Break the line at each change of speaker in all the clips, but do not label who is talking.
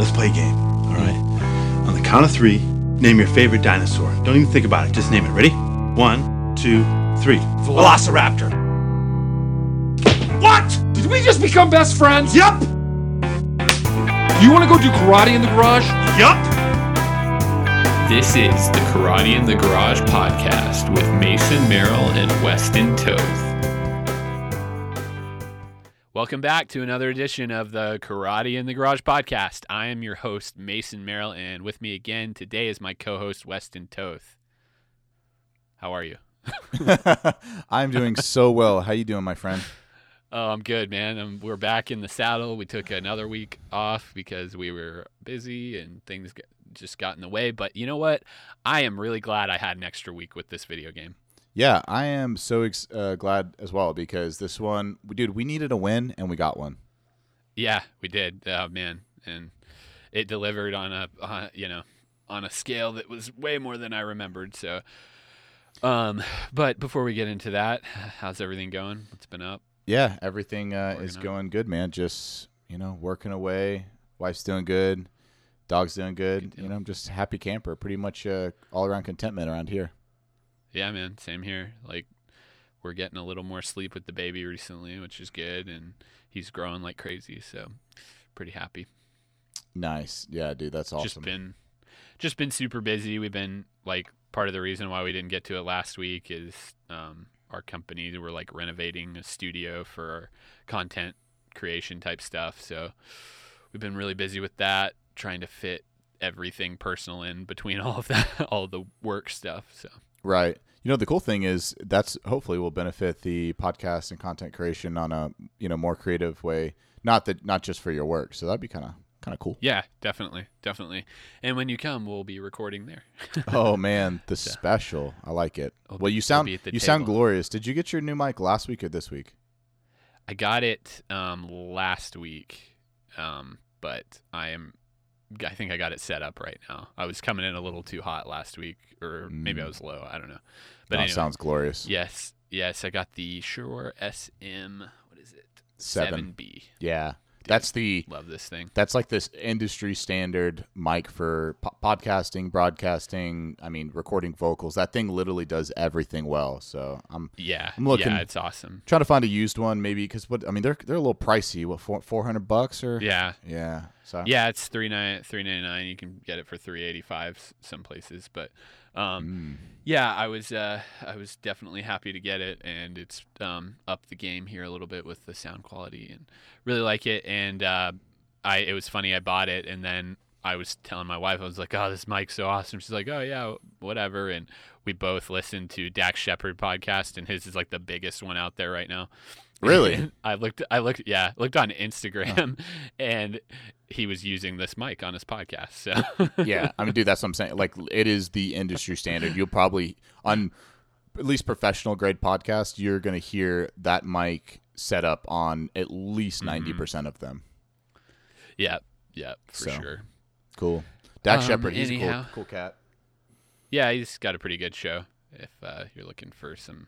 let's play a game. All right. On the count of three, name your favorite dinosaur. Don't even think about it. Just name it. Ready? One, two, three. Velociraptor.
What? Did we just become best friends?
Yup.
You want to go do karate in the garage?
Yup.
This is the Karate in the Garage podcast with Mason Merrill and Weston Toth. Welcome back to another edition of the Karate in the Garage podcast. I am your host, Mason Merrill, and with me again today is my co host, Weston Toth. How are you?
I'm doing so well. How you doing, my friend?
Oh, I'm good, man. Um, we're back in the saddle. We took another week off because we were busy and things just got in the way. But you know what? I am really glad I had an extra week with this video game.
Yeah, I am so ex- uh, glad as well because this one, dude, we needed a win and we got one.
Yeah, we did. Oh man, and it delivered on a uh, you know on a scale that was way more than I remembered. So, um, but before we get into that, how's everything going? What's been up?
Yeah, everything uh, is
out.
going good, man. Just you know, working away. Wife's doing good. Dog's doing good.
Good deal.
You know, I'm just happy camper. Pretty much uh, all around contentment around here.
Yeah, man, same here. Like we're getting a little more sleep with the baby recently, which is good, and he's growing like crazy. So, pretty happy.
Nice. Yeah, dude, that's awesome.
just been just been super busy. We've been like part of the reason why we didn't get to it last week is um, our company we're like renovating a studio for our content creation type stuff. So we've been really busy with that, trying to fit everything personal in between all of that, all the work stuff. So
Right. You know, the cool thing is that's hopefully will benefit the podcast and content creation on a you know more creative way. Not that not just for your work. So that'd be kind of kind of cool.
yeah, definitely, definitely. And when you come, we'll be recording there.
oh man, the special. I like it.
I'll
well,
be-
you sound
be at the
you sound glorious. Did you get your new mic last week or this week?
I got it um, last week, um, but I am. I think I got it set up right now. I was coming in a little too hot last week, or maybe I
Mm.
was low. I don't know. But
That
anyway,
sounds glorious.
yes, yes, I got the Shure SM. What is it?
Seven.
B.
Yeah. That's the
Love this thing.
that's like this industry standard mic for po- podcasting, broadcasting. I mean, recording vocals. That thing literally does everything well. So I'm
Yeah,
I'm looking-
Yeah, it's awesome.
trying to find a used one, maybe because what I mean they're they're a little pricey. What four four hundred bucks or
Yeah,
yeah. So
yeah, it's three nine three ninety nine. You can get it for three eighty five some places, but um,
Mm.
yeah, I was uh, I was definitely happy to get it, and it's um, up the game here a little bit with the sound quality, and really like it. And uh, I it was funny, I bought it, and then I was telling my wife, I was like, "Oh, this mic's so awesome." She's like, "Oh yeah, whatever." And we both listened to Dax Shepard podcast, and his is like the biggest one out there right now.
Really?
I looked. I looked. Yeah, looked on Instagram, and he was using this mic on his podcast. So
yeah, I mean, dude, that's what I'm saying. Like, it is the industry standard. You'll probably on at least professional grade podcast, you're gonna hear that mic set up on at least 90 percent of them.
yeah, yeah, for
So.
sure.
Cool. Dak
Um,
Shepard, he's a cool, cool cat.
Yeah, he's got a pretty good show. If uh, you're looking for some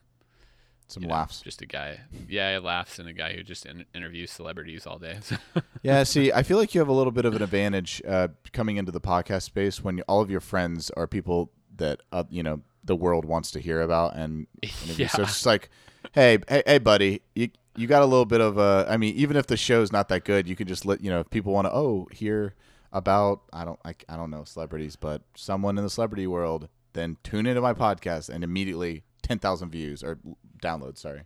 Some
you know,
laughs.
just a guy, yeah, laughs, and a guy who just in- interviews celebrities all day.
Yeah, see, I feel like you have a little bit of an advantage uh, coming into the podcast space when all of your friends are people that uh, you know the world wants to hear about and interview. So it's just like, hey, hey, hey, buddy, you you got a little bit of a. I mean, even if the show's not that good, you can just let you know if people want to oh hear about I don't I, I don't know celebrities, but someone in the celebrity world, then tune into my podcast and immediately ten thousand views or downloads. Sorry.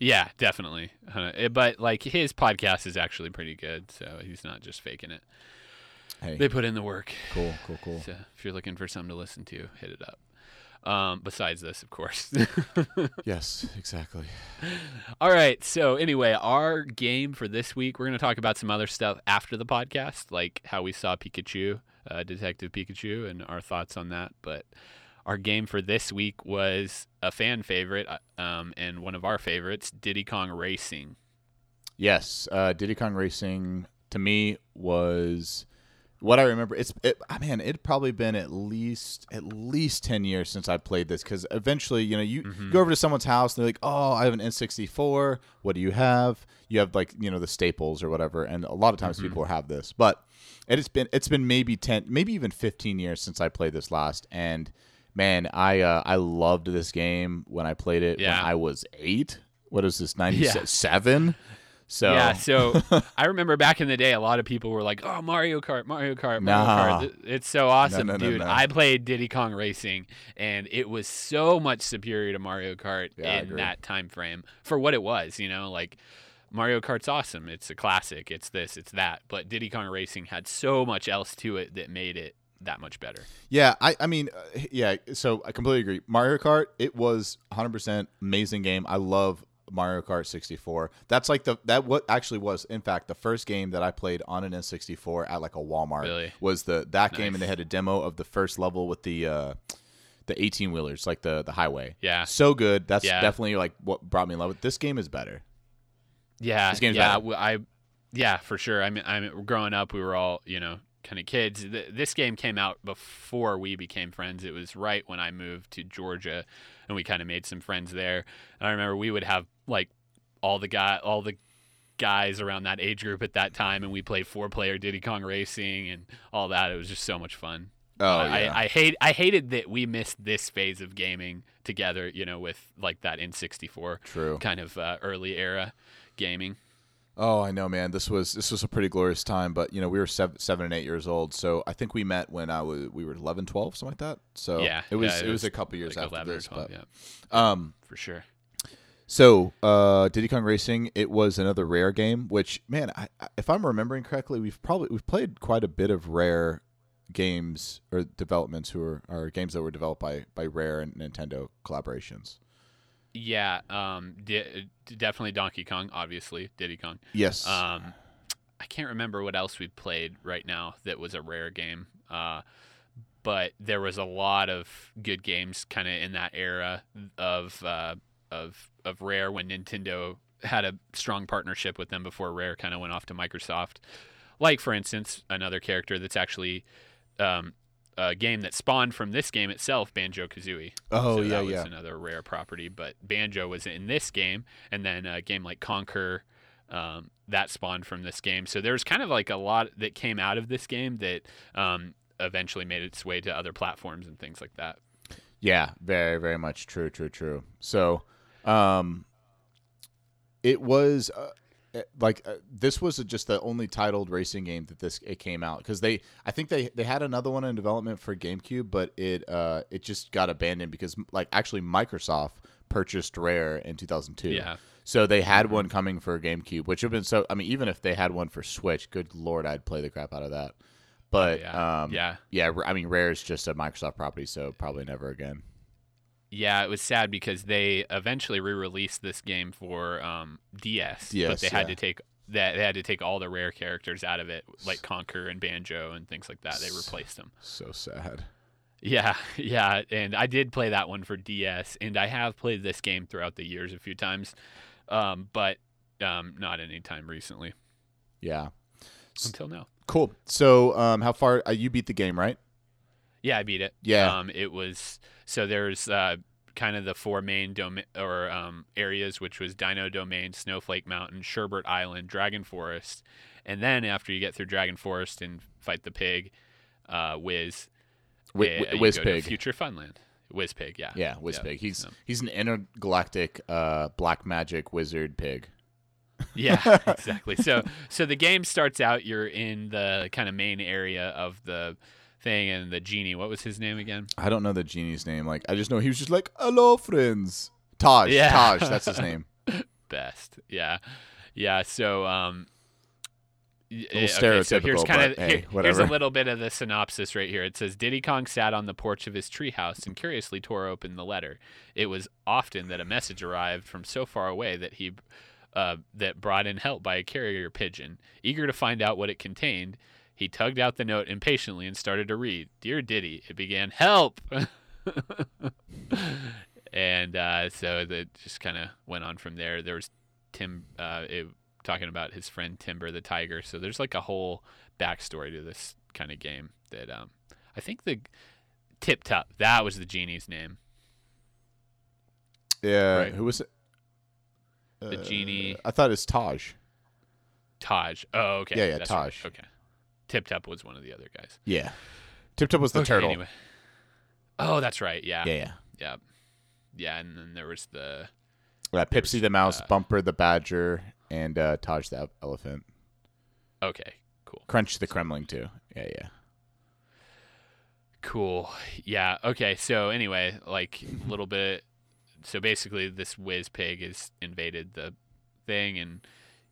yeah, definitely. Uh, but like his podcast is actually pretty good, so he's not just faking it.
Hey,
They put in the work.
cool, cool, cool.
So if you're looking for something to listen to, hit it up. Um, besides this, of course.
Yes, exactly.
All right. So anyway, our game for this week, we're going to talk about some other stuff after the podcast, like how we saw Pikachu, uh, Detective Pikachu, and our thoughts on that. But our game for this week was a fan favorite uh, um, and one of our favorites, Diddy Kong Racing.
Yes, uh, Diddy Kong Racing to me was what I remember, it's it, ah, man, it'd probably been at least at least ten years since I played this because eventually, you know, you
Mm-hmm.
go over to someone's house and they're like, "Oh, I have an N64. What do you have?" You have like you know the staples or whatever, and a lot of times
Mm-hmm.
people have this, but it's been it's been maybe ten, maybe even fifteen years since I played this last, and man, I uh, I loved this game when I played it
Yeah.
when I was eight. What is this ninety seven? So
Yeah, so I remember back in the day, a lot of people were like, "Oh, Mario Kart, Mario Kart, Mario
Nah.
Kart! It's so awesome,
no, no,
dude!"
no.
I played Diddy Kong Racing, and it was so much superior to Mario Kart
Yeah,
in that time frame for what it was. You know, like Mario Kart's awesome; it's a classic. It's this, it's that. But Diddy Kong Racing had so much else to it that made it that much better.
Yeah, I, I mean, uh, yeah. So I completely agree. Mario Kart, it was 100% amazing game. I love Mario Kart 64. That's like the that what actually was in fact the first game that I played on an N64 at like a Walmart
Really?
was the that game, and they had a demo of the first level with the uh, the 18 wheelers, like the the highway.
Yeah.
so good. That's
Yeah.
definitely like what brought me in love with this game. Is better.
Yeah,
This game's
yeah,
better.
I, yeah, for sure. I mean, I mean, growing up, we were all, you know, kind of kids. Th- This game came out before we became friends. It was right when I moved to Georgia, and we kind of made some friends there. And I remember we would have like all the guy, all the guys around that age group at that time, and we played four-player Diddy Kong Racing and all that. It was just so much fun.
Oh
I,
yeah.
I, I hate I hated that we missed this phase of gaming together. You know, with like that N64
True.
kind of uh, early era gaming.
Oh, I know, man. This was this was a pretty glorious time, but you know, we were seven, seven and eight years old, so I think we met when I was we were 11, 12, something like that. So
Yeah,
it was
yeah,
it,
it
was, a couple years
like
after
11 or
this.
12,
but,
yeah,
um,
for sure.
so uh, Diddy Kong Racing, it was another rare game. Which man, I, I- if I'm remembering correctly, we've probably we've played quite a bit of rare games or developments who are, are games that were developed by by Rare and Nintendo collaborations.
Yeah, um, di- definitely Donkey Kong, obviously Diddy Kong.
Yes.
Um, I can't remember what else we played right now that was a rare game. Uh, but there was a lot of good games kind of in that era of uh, of of Rare when Nintendo had a strong partnership with them before Rare kind of went off to Microsoft. Like for instance, another character that's actually um, a game that spawned from this game itself, Banjo Kazooie.
Oh,
so
yeah,
that was
yeah.
another rare property. But Banjo was in this game, and then a game like Conker um, that spawned from this game. So there's kind of like a lot that came out of this game that um, eventually made its way to other platforms and things like that.
Yeah, very, very much true, true, true. So, um, it was uh, like uh, this was just the only titled racing game that this it came out because they I think they they had another one in development for GameCube, but it uh it just got abandoned because like actually Microsoft purchased Rare in 2002.
Yeah.
So they had one coming for GameCube, which would have been so. I mean, even if they had one for Switch, good lord, I'd play the crap out of that. But
yeah.
um,
Yeah.
yeah. I mean, Rare is just a Microsoft property, so probably never again.
Yeah, it was sad because they eventually re-released this game for um, DS, but they had
yeah.
to take that they had to take all the rare characters out of it, like Conker and Banjo and things like that. They replaced them.
So sad.
Yeah, yeah, and I did play that one for DS, and I have played this game throughout the years a few times, um, but um, not any time recently
Yeah.
until now.
Cool. So, um, how far uh, you beat the game, right?
Yeah, I beat it.
Yeah.
Um, it was so there's uh, kind of the four main dom- or um, areas, which was Dino Domain, Snowflake Mountain, Sherbert Island, Dragon Forest, and then after you get through Dragon Forest and fight the pig, uh, Wiz,
Wi-
uh, you
Wizpig.
Future Funland, Wizpig, yeah.
Yeah, Wiz. Pig. He's he's an intergalactic uh, black magic wizard pig.
Yeah, exactly. So so the game starts out you're in the kind of main area of the thing and the genie, what was his name again?
I don't know the genie's name. Like, I just know he was just like, "Hello, friends." Taj.
Yeah.
Taj. That's his name.
Best. Yeah. Yeah, so um eh, okay, so here's
stereotypical,
kind of
hey,
here's a little bit of the synopsis right here. It says Diddy Kong sat on the porch of his treehouse and curiously tore open the letter. It was often that a message arrived from so far away that he uh, that brought in help by a carrier pigeon. Eager to find out what it contained, he tugged out the note impatiently and started to read. Dear Diddy, it began, "Help!" and uh, so that just kind of went on from there. There was Tim uh, it, talking about his friend Timber the tiger. So there's like a whole backstory to this kind of game that um, I think the Tip Top that was the genie's name.
Yeah.
Right.
Who was it?
The genie
I thought it was Taj.
Taj. Oh, okay.
Yeah, yeah,
that's right.
Taj.
Okay. Tip Top was one of the other guys.
Yeah. Tip Top was the
Okay,
turtle.
anyway. Oh, that's right. Yeah.
Yeah, yeah.
Yeah. Yeah, and then there was the
Uh, Pipsy the mouse,
uh,
Bumper the badger, and uh, Taj the elephant.
Okay, cool.
Krunch the Kremling too. Yeah, yeah.
Cool. Yeah. Okay. So anyway, like a little bit. So basically, this Wizpig has invaded the thing, and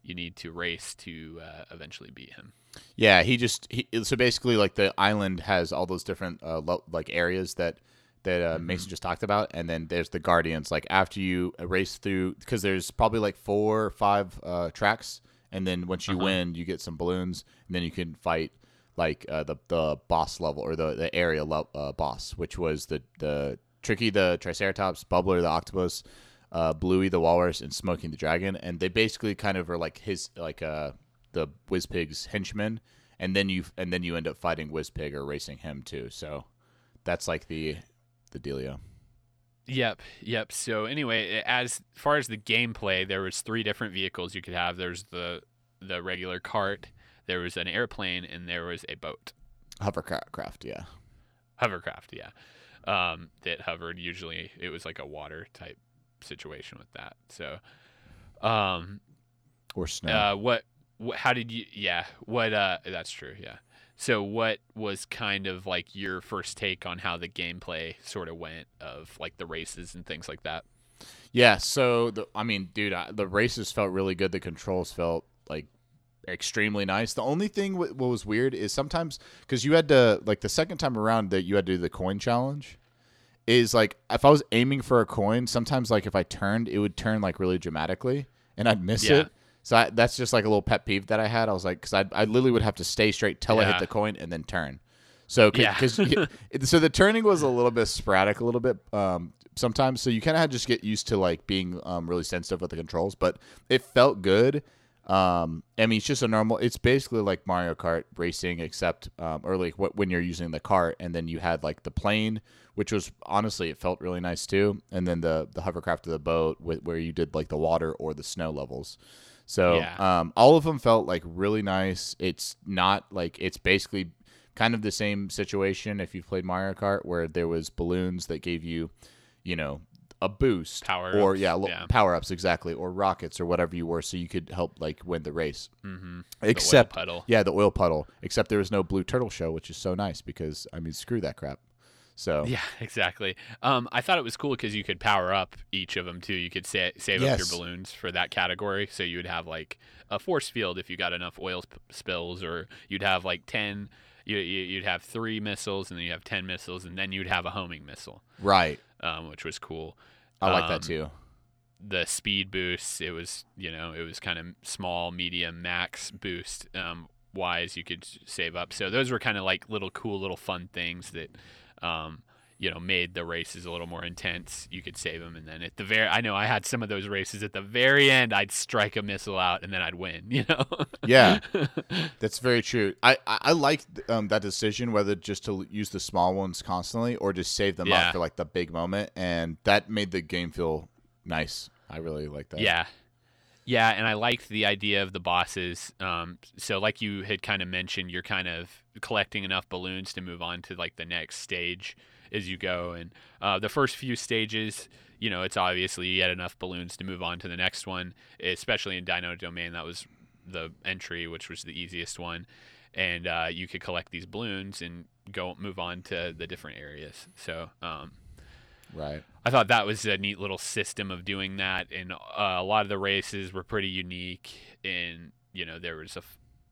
you need to race to uh, eventually beat him.
Yeah, he just he, so basically like the island has all those different uh, lo- like areas that that uh, Mason just talked about, and then there's the guardians. Like after you race through, because there's probably like four or five uh, tracks, and then once you win, you get some balloons, and then you can fight like uh, the the boss level or the the area lo- uh, boss, which was the the Tricky the Triceratops, Bubbler the octopus, uh, Bluey the walrus, and Smokey the dragon, and they basically kind of are like his like uh the Wizpig's henchmen, and then you and then you end up fighting Wizpig or racing him too. So that's like the the dealio.
Yep, yep. So anyway, as far as the gameplay, there was three different vehicles you could have. There's the the regular cart, there was an airplane, and there was a boat,
Hovercraft, yeah.
hovercraft. Yeah, um, that hovered. Usually, it was like a water type situation with that. So, um,
Or snow.
uh, what, what? How did you? Yeah, what? Uh, that's true. Yeah. So, what was kind of like your first take on how the gameplay sort of went of like the races and things like that?
Yeah, so the I mean, dude, I, the races felt really good. The controls felt like extremely nice. The only thing w- what was weird is sometimes because you had to like the second time around that you had to do the coin challenge is like if I was aiming for a coin, sometimes like if I turned, it would turn like really dramatically and I'd miss
Yeah.
it. So I, that's just like a little pet peeve that I had. I was like, because I I literally would have to stay straight till I hit the coin and then turn. So cause,
Yeah.
'cause so the turning was a little bit sporadic, a little bit um, sometimes. So you kind of had to just get used to like being um, really sensitive with the controls, but it felt good. Um, I mean, it's just a normal. It's basically like Mario Kart racing, except um, or like what when you're using the cart, and then you had like the plane, which was honestly it felt really nice too, and then the the hovercraft of the boat, with, where you did like the water or the snow levels. So
Yeah.
um, all of them felt like really nice. It's not like it's basically kind of the same situation if you've played Mario Kart, where there was balloons that gave you, you know, a boost
Power
or
ups,
yeah,
yeah.
power ups exactly, or rockets or whatever you were, so you could help like win the race.
Mm-hmm.
Except
puddle.
yeah, the oil puddle. Except there was no blue turtle show, which is so nice because I mean, screw that crap. So
Yeah, exactly. Um, I thought it was cool because you could power up each of them too. You could sa- save up your balloons for that category, so you would have like a force field if you got enough oil sp- spills, or you'd have like ten. You, you, you'd have three missiles, and then you have ten missiles, and then you'd have a homing missile,
right,
um, which was cool.
I like
Um,
that too.
The speed boosts, it was you know it was kind of small, medium, max boost um, wise. You could save up, so those were kind of like little cool, little fun things that um, you know made the races a little more intense. You could save them, and then at the very, I know I had some of those races at the very end. I'd strike a missile out, and then I'd win. You know?
Yeah, that's very true. I I, I like um, that decision whether just to use the small ones constantly or just save them
Yeah.
up for like the big moment, and that made the game feel nice. I really like that.
Yeah. Yeah, and I liked the idea of the bosses. Um, so, like you had kind of mentioned, you're kind of collecting enough balloons to move on to like the next stage as you go. And uh, the first few stages, you know, it's obviously you had enough balloons to move on to the next one. Especially in Dino Domain, that was the entry, which was the easiest one. And uh, you could collect these balloons and go move on to the different areas. So, um,
right.
I thought that was a neat little system of doing that, and uh, a lot of the races were pretty unique. And you know, there was a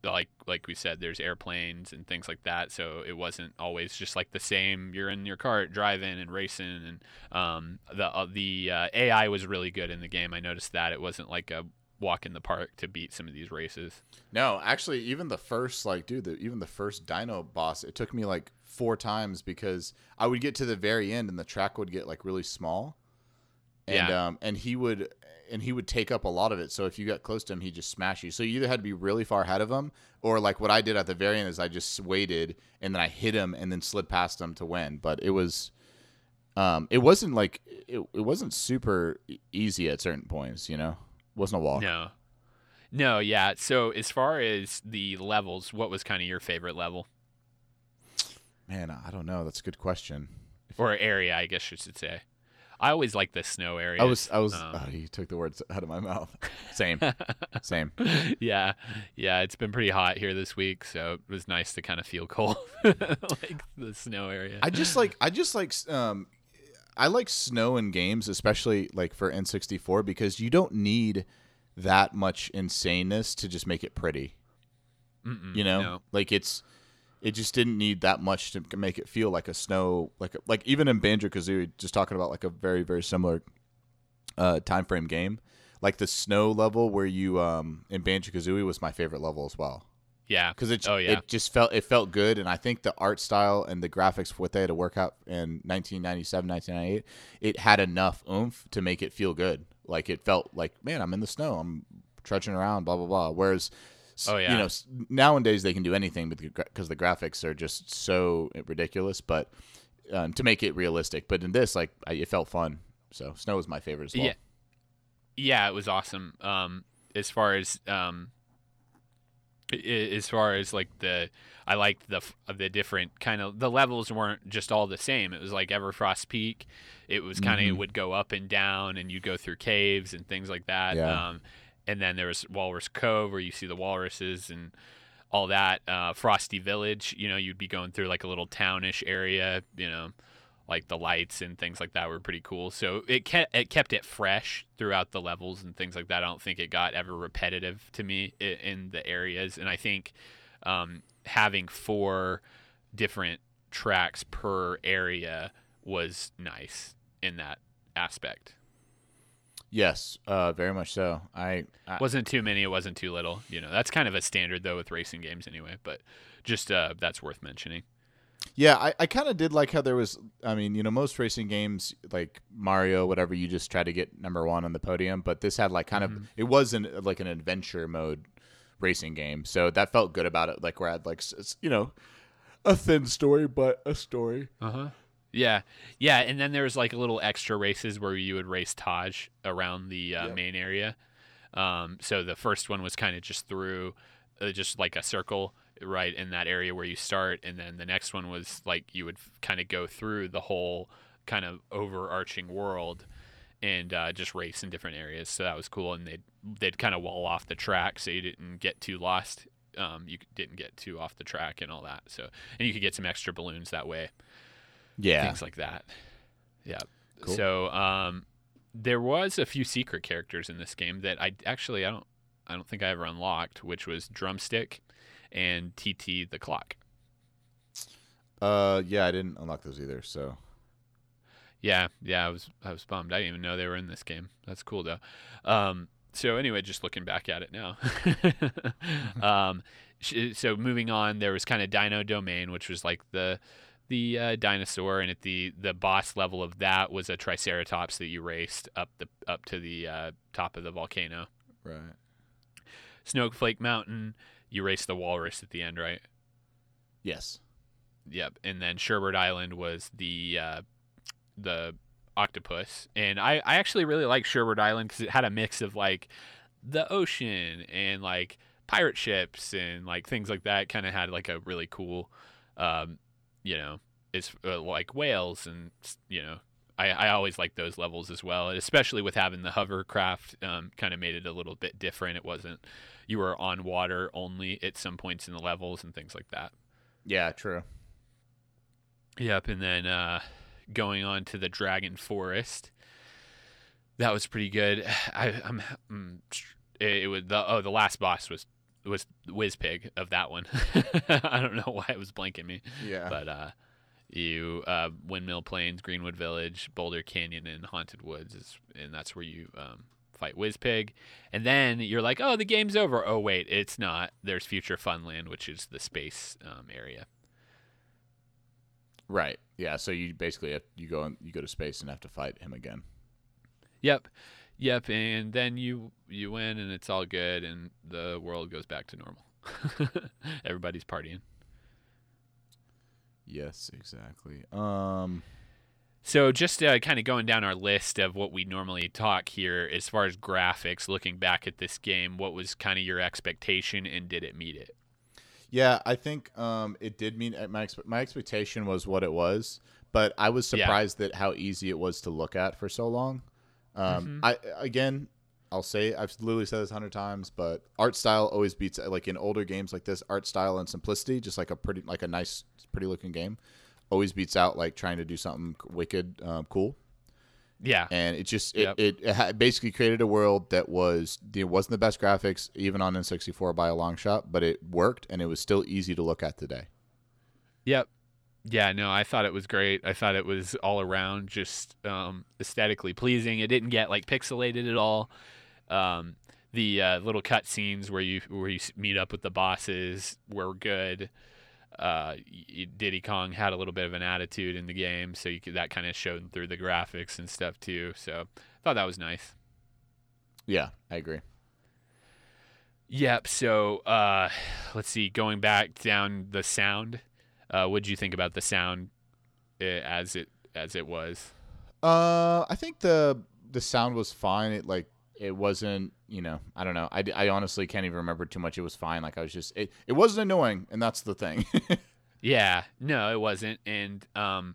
like like we said, there's airplanes and things like that, so it wasn't always just like the same. You're in your cart driving and racing, and um, the uh, the uh, AI was really good in the game. I noticed that it wasn't like a walk in the park to beat some of these races.
No, actually, even the first like, dude, the, even the first Dino boss, it took me like four times because I would get to the very end and the track would get like really small, and
Yeah.
um, and he would and he would take up a lot of it. So if you got close to him, he'd just smash you. So you either had to be really far ahead of him, or like what I did at the very end is I just waited and then I hit him and then slid past him to win. But it was, um, it wasn't like it, it wasn't super easy at certain points. You know, wasn't a walk.
No. No, yeah. So as far as the levels, what was kind of your favorite level
Man, I don't know. That's a good question.
or area? I guess you should say. I always like the snow area.
I was, I was.
Um,
oh, you took the words out of my mouth. Same, same.
yeah, yeah. It's been pretty hot here this week, so it was nice to kind of feel cold, like the snow area.
I just like I just like um I like snow in games, especially like for N64 because you don't need that much insaneness to just make it pretty.
Mm-mm,
You know?
no.
Like it's it just didn't need that much to make it feel like a snow like like even in Banjo-Kazooie just talking about like a very very similar uh time frame game. Like the snow level where you um in Banjo-Kazooie was my favorite level as well
Yeah.
because it
Oh yeah.
it just felt it felt good, and I think the art style and the graphics for what they had to work out in 1997, 1998, it had enough oomph to make it feel good. Like it felt like, man, I'm in the snow, I'm trudging around, blah blah blah. Whereas,
Oh, yeah.
you know, nowadays they can do anything because the graphics are just so ridiculous, but um, to make it realistic. But in this, like, I, it felt fun. So snow was my favorite as well.
Yeah. yeah, it was awesome. Um, as far as um, as far as like the, I liked the the different kind of the levels weren't just all the same. It was like Everfrost Peak. It was kind of it
Mhm.
would go up and down, and you'd go through caves and things like that.
Yeah.
Um, and then there was Walrus Cove where you see the walruses and all that. Uh, Frosty Village, you know, you'd be going through like a little townish area, you know, like the lights and things like that were pretty cool. So it kept it kept it fresh throughout the levels and things like that. I don't think it got ever repetitive to me in the areas, and I think um, having four different tracks per area was nice in that aspect.
Yes, uh, very much so. I, I
wasn't too many, it wasn't too little. You know, that's kind of a standard though with racing games anyway. But just uh, that's worth mentioning.
Yeah, I, I kind of did like how there was. I mean, you know, most racing games like Mario, whatever, you just try to get number one on the podium. But this had like kind of it wasn't like an adventure mode racing game, so that felt good about it. Like where I had like you know a thin story, but a story.
Uh huh. Yeah, yeah, and then there was like a little extra races where you would race Taj around the uh,
Yep.
main area. Um, so the first one was kind of just through, uh, just like a circle right in that area where you start, and then the next one was like you would kind of go through the whole kind of overarching world and uh, just race in different areas. So that was cool, and they'd they'd kind of wall off the track so you didn't get too lost. Um, you didn't get too off the track and all that. So and you could get some extra balloons that way
Yeah,
things like that. Yeah.
Cool.
So um, there was a few secret characters in this game that I actually I don't I don't think I ever unlocked, which was Drumstick and TT the Clock.
uh, yeah, I didn't unlock those either. So
Yeah, yeah, I was I was bummed. I didn't even know they were in this game. That's cool though. Um, so anyway, just looking back at it now. um, so moving on, there was kind of Dino Domain, which was like the the uh, dinosaur, and at the the boss level of that was a Triceratops that you raced up the up to the uh, top of the volcano.
right,
Snowflake Mountain, you raced the walrus at the end, right?
yes,
Yep. And then Sherbert Island was the uh, the octopus, and I I actually really like Sherbert Island because it had a mix of like the ocean and like pirate ships and like things like that. Kind of had like a really cool, um, you know, it's uh, like whales and you know. I, I always like those levels as well, especially with having the hovercraft. Um, kind of made it a little bit different. It wasn't you were on water only at some points in the levels and things like that.
yeah, true.
Yep, and then uh, going on to the Dragon Forest, that was pretty good. I, I'm, mm, it, it was the oh the last boss was was Wizpig of that one. I don't know why it was blanking me,
Yeah,
but uh, you uh, Windmill Plains, Greenwood Village, Boulder Canyon, and Haunted Woods is, and that's where you um, fight Wizpig. And then you're like, oh, the game's over. Oh wait, it's not. There's Future Funland, which is the space um, area.
right. Yeah, so you basically have, you go and you go to space and have to fight him again.
Yep, yep. And then you you win, and it's all good, and the world goes back to normal. Everybody's partying.
Yes, exactly. Um,
So just uh, kind of going down our list of what we normally talk here, as far as graphics, looking back at this game, what was kind of your expectation, and did it meet it?
yeah, I think um, it did mean my expe- my expectation was what it was, but I was
Yeah.
surprised at how easy it was to look at for so long. Um, I again, I'll say I've literally said this a hundred times, but art style always beats like in older games like this. Art style and simplicity, just like a pretty like a nice, pretty looking game, always beats out like trying to do something wicked, um, cool.
Yeah,
and it just it,
Yep.
it, it ha- basically created a world that was it wasn't the best graphics even on N64 by a long shot, but it worked and it was still easy to look at today.
Yep. Yeah, no, I thought it was great. I thought it was all around just um, aesthetically pleasing. It didn't get like pixelated at all. Um, the uh, little cut scenes where you where you meet up with the bosses were good. Uh, Diddy Kong had a little bit of an attitude in the game, so you could, that kind of showed through the graphics and stuff too. So I thought that was nice.
Yeah, I agree.
Yep. So uh, let's see. Going back down the sound, uh, what did you think about the sound uh, as it as it was?
Uh, I think the the sound was fine. It like it wasn't you know I don't know. I, I honestly can't even remember too much. It was fine. Like I was just it it wasn't annoying, and that's the thing.
Yeah, no, it wasn't, and um,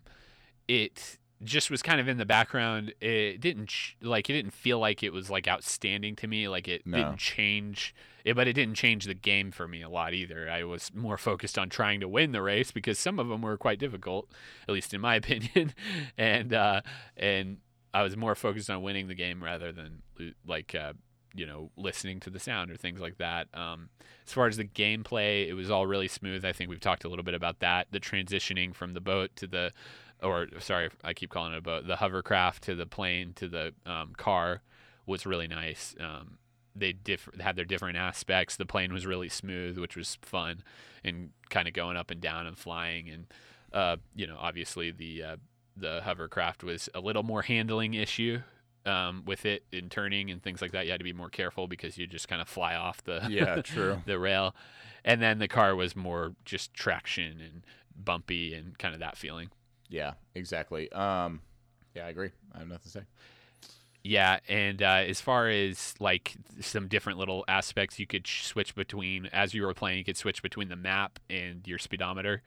it just was kind of in the background. It didn't ch- like it didn't feel like it was like outstanding to me. Like it
No.
didn't change it, but it didn't change the game for me a lot either. I was more focused on trying to win the race because some of them were quite difficult, at least in my opinion, and uh, and I was more focused on winning the game rather than like uh, you know listening to the sound or things like that. Um, as far as the gameplay, it was all really smooth. I think we've talked a little bit about that. The transitioning from the boat to the, or sorry, I keep calling it a boat, the hovercraft to the plane to the um, car was really nice. Um, they diff- had their different aspects. The plane was really smooth, which was fun, and kind of going up and down and flying. And uh, you know, obviously the uh, the hovercraft was a little more handling issue um, with it in turning and things like that. You had to be more careful because you just kind of fly off the
yeah, true.
the rail, and then the car was more just traction and bumpy and kind of that feeling.
Yeah, exactly. Um, yeah, I agree. I have nothing to say.
Yeah, and uh, as far as like some different little aspects, you could switch between as you were playing. You could switch between the map and your speedometer,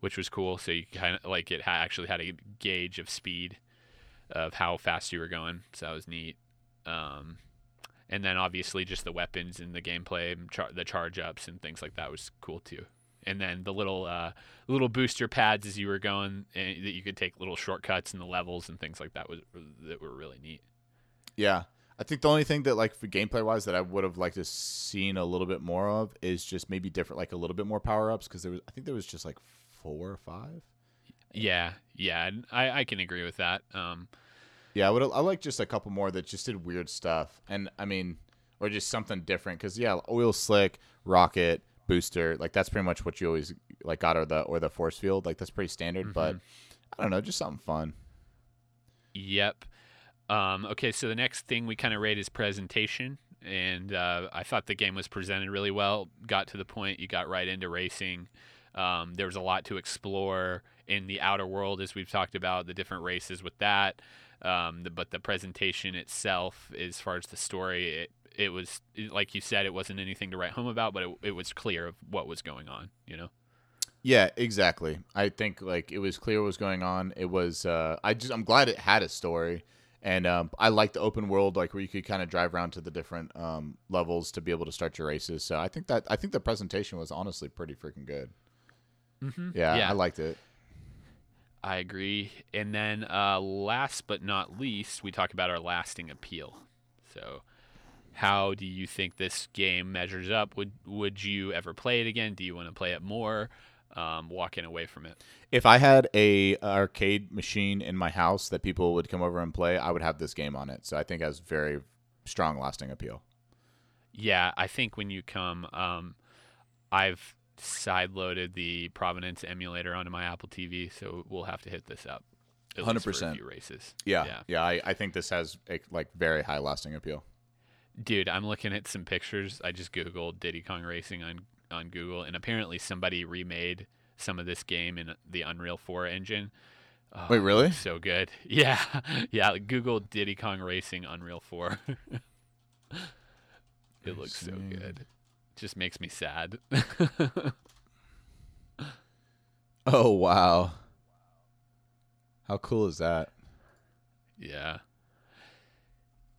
which was cool. So you kind of like it ha- actually had a gauge of speed of how fast you were going. So that was neat. Um, and then obviously just the weapons and the gameplay, char- the charge ups and things like that was cool too. And then the little uh, little booster pads as you were going, and that you could take little shortcuts in the levels and things like that was that were really neat.
Yeah. I think the only thing that like for gameplay wise that I would have liked to seen a little bit more of is just maybe different like a little bit more power ups because there was I think there was just like four or five.
Yeah, yeah, I, I can agree with that. Um,
Yeah, I would I like just a couple more that just did weird stuff and I mean or just something different because yeah oil slick rocket booster like that's pretty much what you always like got or the or the force field like that's pretty standard but I don't know just something fun.
yep. Um, okay, so the next thing we kind of rate is presentation, and uh, I thought the game was presented really well. Got to the point, you got right into racing. Um, there was a lot to explore in the outer world, as we've talked about the different races with that. Um, the, but the presentation itself, as far as the story, it it was like you said, it wasn't anything to write home about, but it, it was clear of what was going on. You know.
Yeah, exactly. I think like it was clear what was going on. It was uh I just I'm glad it had a story. And um, I like the open world, like where you could kind of drive around to the different um, levels to be able to start your races. So I think that I think the presentation was honestly pretty freaking good.
Mm-hmm.
Yeah,
Yeah.
I liked it.
I agree. And then uh, last but not least, we talk about our lasting appeal. So, how do you think this game measures up? Would would you ever play it again? Do you want to play it more? Um, walking away from it.
If I had a arcade machine in my house that people would come over and play, I would have this game on it. So I think it has very strong lasting appeal.
Yeah, I think when you come, um, I've side loaded the Provenance emulator onto my Apple TV, so we'll have to hit this up. at least for a
100%.
races.
Yeah,
yeah.
yeah. I, I think this has a, like very high lasting appeal.
Dude, I'm looking at some pictures. I just googled Diddy Kong Racing on on Google, and apparently somebody remade some of this game in the Unreal 4 engine. Oh,
Wait, really?
So good. Yeah, yeah. Google Diddy Kong Racing Unreal 4. it looks so good. Just makes me sad.
Oh wow, how cool is that?
Yeah.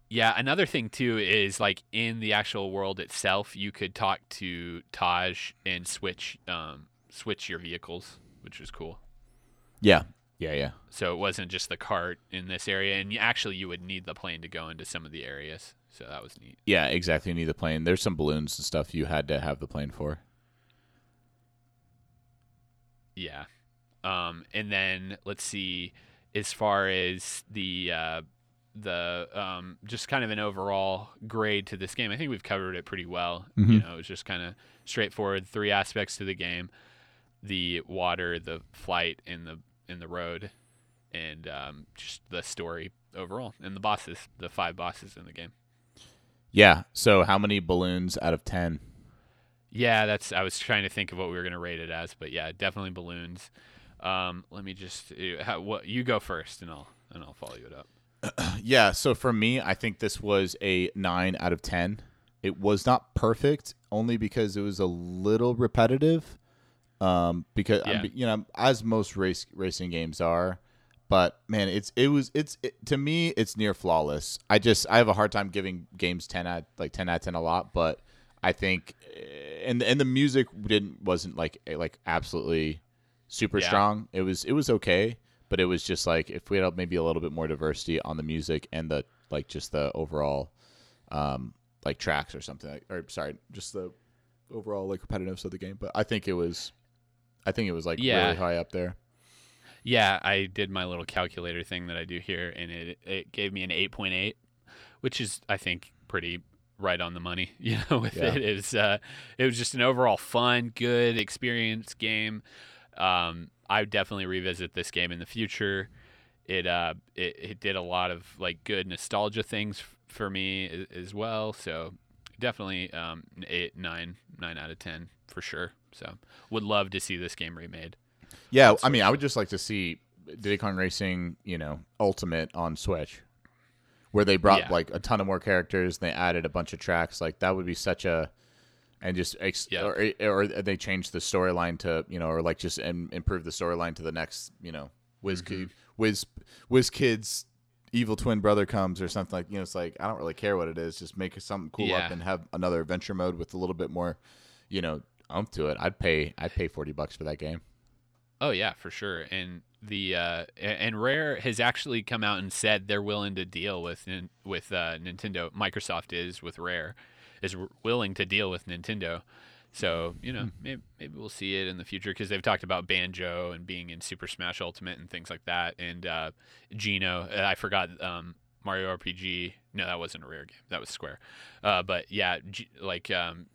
Yeah, another thing too is like in the actual world itself, you could talk to Taj and switch um switch your vehicles, which was cool.
Yeah, yeah, yeah.
So it wasn't just the cart in this area and you, actually you would need the plane to go into some of the areas. So that was neat.
Yeah, exactly. You need the plane. There's some balloons and stuff you had to have the plane for.
Yeah. Um, and then let's see, as far as the uh, the um, just kind of an overall grade to this game, I think we've covered it pretty well. You
Mhm.
know, it was just kind of straightforward. Three aspects to the game: the water, the flight, and the in the road, and um, just the story overall, and the bosses, the five bosses in the game.
Yeah. So how many balloons out of ten?
Yeah, that's. I was trying to think of what we were gonna rate it as, but yeah, definitely balloons. Um, let me just uh, how, what you go first, and I'll and I'll follow you it up.
Yeah. So for me, I think this was a nine out of ten. It was not perfect, only because it was a little repetitive. Um, because
Yeah.
You know, as most race racing games are, but man, it's it was it's it, to me it's near flawless. I just I have a hard time giving games ten out like ten out of ten a lot, but I think eh, and and the music didn't wasn't like eh, like absolutely super
Yeah.
strong. It was it was okay, but it was just like if we had maybe a little bit more diversity on the music and the like just the overall um like tracks or something like or sorry, just the overall like repetitiveness of the game. But I think it was I think it was like
Yeah.
really high up there.
Yeah, I did my little calculator thing that I do here, and it it gave me an eight point eight, which is I think pretty right on the money. You know, with
Yeah.
it is uh, it was just an overall fun, good experience game. Um, I would definitely revisit this game in the future. It uh it, it did a lot of like good nostalgia things f- for me as, as well. So definitely um eight nine nine out of ten for sure. So would love to see this game remade.
Yeah, I mean, I would just like to see Diddy Kong Racing, you know, Ultimate on Switch, where they brought
Yeah.
like a ton of more characters. And they added a bunch of tracks. Like that would be such a, and just ex-
Yeah.
or or they change the storyline to you know, or like just im- improve the storyline to the next, you know, Wiz
Mm-hmm.
Kid, Wiz Wiz Kids. Evil twin brother comes or something like you know. It's like I don't really care what it is. Just make something cool
Yeah.
up and have another adventure mode with a little bit more, you know, umph to it. I'd pay. I'd pay forty bucks for that game.
Oh yeah, for sure. And the uh, and Rare has actually come out and said they're willing to deal with with uh, Nintendo. Microsoft is with Rare is w- willing to deal with Nintendo. So you know maybe, maybe we'll see it in the future because they've talked about Banjo and being in Super Smash Ultimate and things like that. And uh, Geno, uh, I forgot um, Mario RPG. No, that wasn't a Rare game. That was Square. Uh, but yeah, G- like um,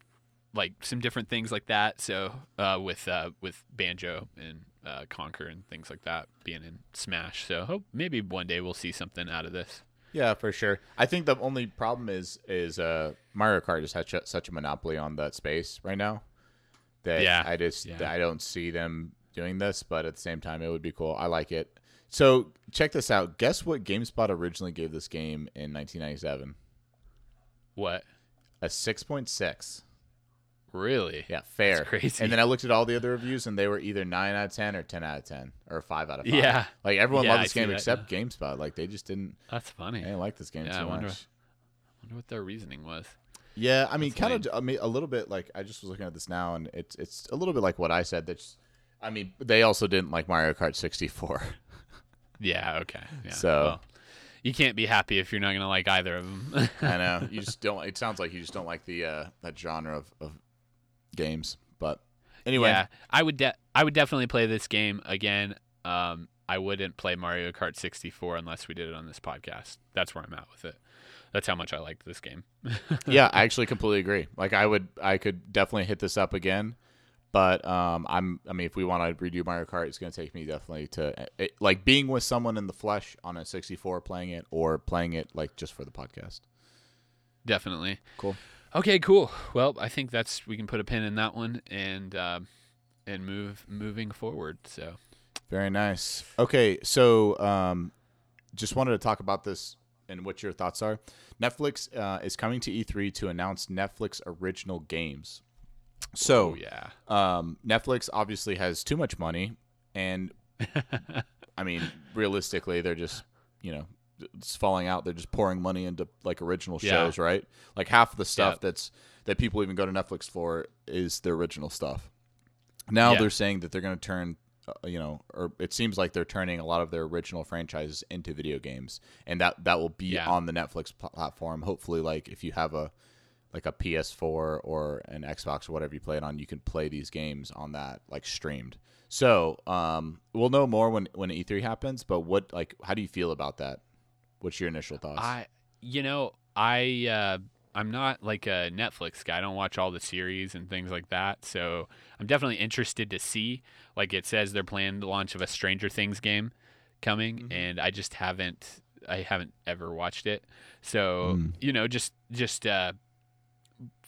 like some different things like that. So uh, with uh, with banjo and uh, Conker and things like that being in Smash. So hope maybe one day we'll see something out of this.
Yeah, for sure. I think the only problem is is uh, Mario Kart just has such a, such a monopoly on that space right now that
Yeah,
I just
yeah.
I don't see them doing this. But at the same time, it would be cool. I like it. So check this out. Guess what GameSpot originally gave this game in 1997?
What
A 6.6.
really?
Yeah, fair.
That's crazy.
And then I looked at all the other reviews, and they were either nine out of ten or ten out of ten or five out of five.
Yeah.
like everyone
Yeah,
loved this
see
game
that
except GameSpot. Like they just didn't.
That's funny.
They didn't like this game
Yeah,
too
I wonder-
much.
I wonder what their reasoning was.
Yeah, I mean,
That's
kind
lame.
of. I mean, a little bit like I just was looking at this now, and it's it's a little bit like what I said. That's, I mean, they also didn't like Mario Kart 64.
Yeah. Okay. Yeah.
So-
well, you can't be happy if you're not gonna like either of them.
I know you just don't. It sounds like you just don't like the uh, that genre of, of games. But anyway,
Yeah, I would. De- I would definitely play this game again. Um, I wouldn't play Mario Kart 64 unless we did it on this podcast. That's where I'm at with it. That's how much I liked this game.
yeah, I actually completely agree. Like I would, I could definitely hit this up again, But um, I'm I mean, if we want to redo Mario Kart, it's going to take me definitely to it, like being with someone in the flesh on a 64 playing it, or playing it like just for the podcast.
Definitely.
Cool.
Okay, cool. Well, I think that's we can put a pin in that one and uh, and move moving forward. So
Very nice. Okay, so um, just wanted to talk about this and what your thoughts are. Netflix uh, is coming to E3 to announce Netflix original games. So
oh, yeah,
um, Netflix obviously has too much money, and I mean, realistically, they're just you know it's falling out. They're just pouring money into like original
Yeah.
shows, right? Like half of the stuff
Yeah.
that's that people even go to Netflix for is the original stuff. Now
Yeah.
they're saying that they're going to turn, uh, you know, or it seems like they're turning a lot of their original franchises into video games, and that that will be
Yeah.
on the Netflix pl- platform. Hopefully, like if you have a like a PS4 or an Xbox or whatever you play it on, you can play these games on that like streamed. So um, we'll know more when when E3 happens. But what like how do you feel about that? What's your initial thoughts?
I you know I uh, I'm not like a Netflix guy. I don't watch all the series and things like that. So I'm definitely interested to see. Like it says, they're planning the launch of a Stranger Things game coming,
Mm-hmm.
and I just haven't I haven't ever watched it. So
Mm.
you know, just just uh,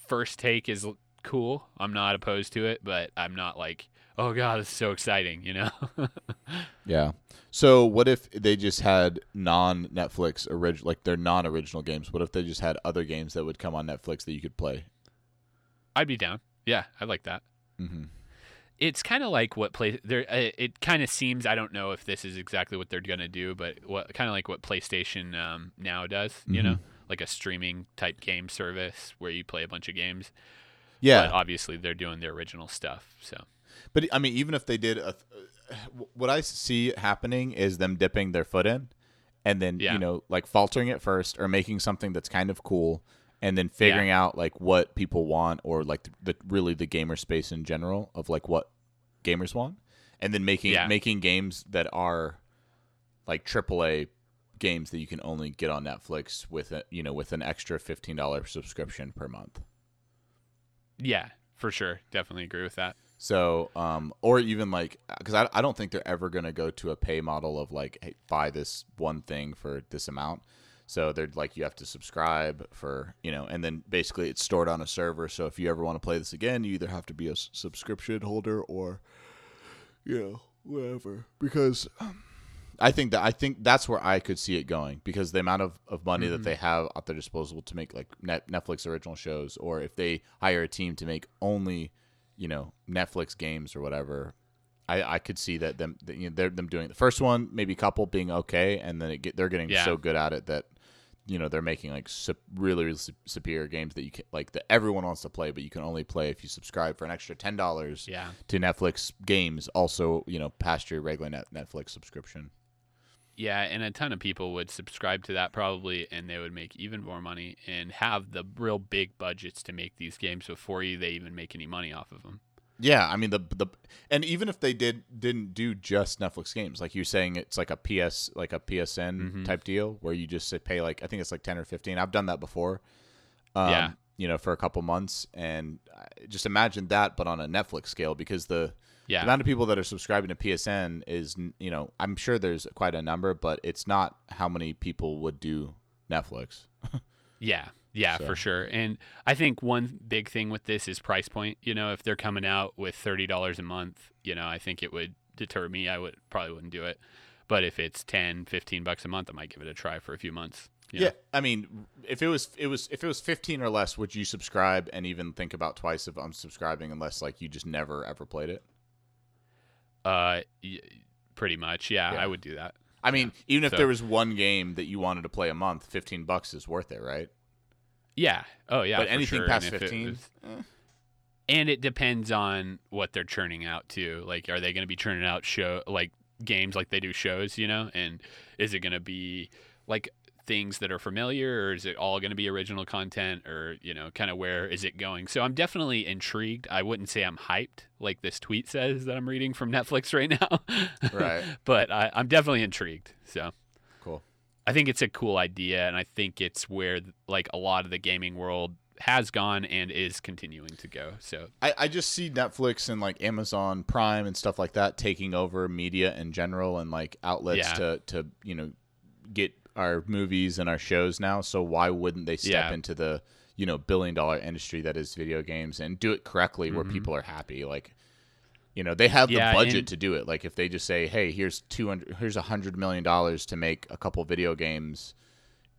first take is cool. I'm not opposed to it, but I'm not like, oh god, it's so exciting. You know.
Yeah. So what if they just had non Netflix original like their non original games? What if they just had other games that would come on Netflix that you could play?
I'd be down. Yeah, I'd like that.
Mm-hmm.
it's kind of like what play there uh, it kind of seems i don't know if this is exactly what they're going to do but what kind of like what playstation um, now does you know like a streaming type game service where you play a bunch of games
Yeah.
but obviously they're doing their original stuff so
But I mean, even if they did, a, what I see happening is them dipping their foot in, and then
Yeah.
you know, like faltering at first, or making something that's kind of cool, and then figuring out like what people want, or like the, the really the gamer space in general of like what gamers want, and then making
Yeah.
making games that are like AAA games that you can only get on Netflix with a, you know with an extra fifteen dollar subscription per month.
yeah for sure definitely agree with that
So, um, or even like, because I, I don't think they're ever going to go to a pay model of like, hey, buy this one thing for this amount. So they're like, you have to subscribe for, you know, and then basically it's stored on a server. So if you ever want to play this again, you either have to be a s- subscription holder or, you know, whatever. Because um, I think that I think that's where I could see it going because the amount of, of money that they have at their disposal to make like net, Netflix original shows, or if they hire a team to make only, you know, Netflix games or whatever, I, I could see that them that, you know, they're them doing the first one, maybe a couple being okay, and then it get, they're getting
Yeah.
so good at it that you know they're making like sup- really, really sup- superior games that you can like that everyone wants to play, but you can only play if you subscribe for an extra ten dollars
yeah
to Netflix games. Also, you know, past your regular net Netflix subscription.
Yeah and a ton of people would subscribe to that probably and they would make even more money and have the real big budgets to make these games before you they even make any money off of them
Yeah, I mean the the and even if they did didn't do just Netflix games, like you're saying, it's like a PS like a PSN
Mm-hmm.
type deal where you just pay like I think it's like ten or fifteen. I've done that before. Um,
Yeah.
you know, for a couple months, and I- just imagine that, but on a Netflix scale, because the
yeah
the amount of people that are subscribing to PSN is, you know, I'm sure there's quite a number, but it's not how many people would do Netflix.
Yeah, yeah,
So-
for sure. And I think one big thing with this is price point. You know, if they're coming out with thirty dollars a month, you know, I think it would deter me. I would probably wouldn't do it. But if it's 10, 15 bucks a month, I might give it a try for a few months. know?
Yeah, I mean, if it was it was if it was fifteen or less, would you subscribe and even think about twice of unsubscribing unless like you just never ever played it?
Uh, y- pretty much. Yeah,
Yeah.
I would do that.
I mean, even if
So-
there was one game that you wanted to play a month, fifteen bucks is worth it, right?
Yeah. Oh, yeah.
But
for
anything
sure.
past
And if it
15?
was- and it depends on what they're churning out too. Like, are they going to be churning out show like games like they do shows? You know, and is it going to be like things that are familiar, or is it all going to be original content, or you know, kind of where is it going? So I'm definitely intrigued. I wouldn't say I'm hyped, like this tweet says that I'm reading from Netflix right now.
Right.
but I, I'm definitely intrigued. So.
Cool.
I think it's a cool idea, and I think it's where like a lot of the gaming world has gone and is continuing to go. So
I, I just see Netflix and like Amazon Prime and stuff like that taking over media in general and like outlets
Yeah.
to to you know get our movies and our shows now. So why wouldn't they step
Yeah.
into the you know billion dollar industry that is video games and do it correctly where
Mm-hmm.
people are happy? Like you know they have
Yeah,
the budget
and-
to do it. Like if they just say, hey, here's two hundred, here's a hundred million dollars to make a couple video games.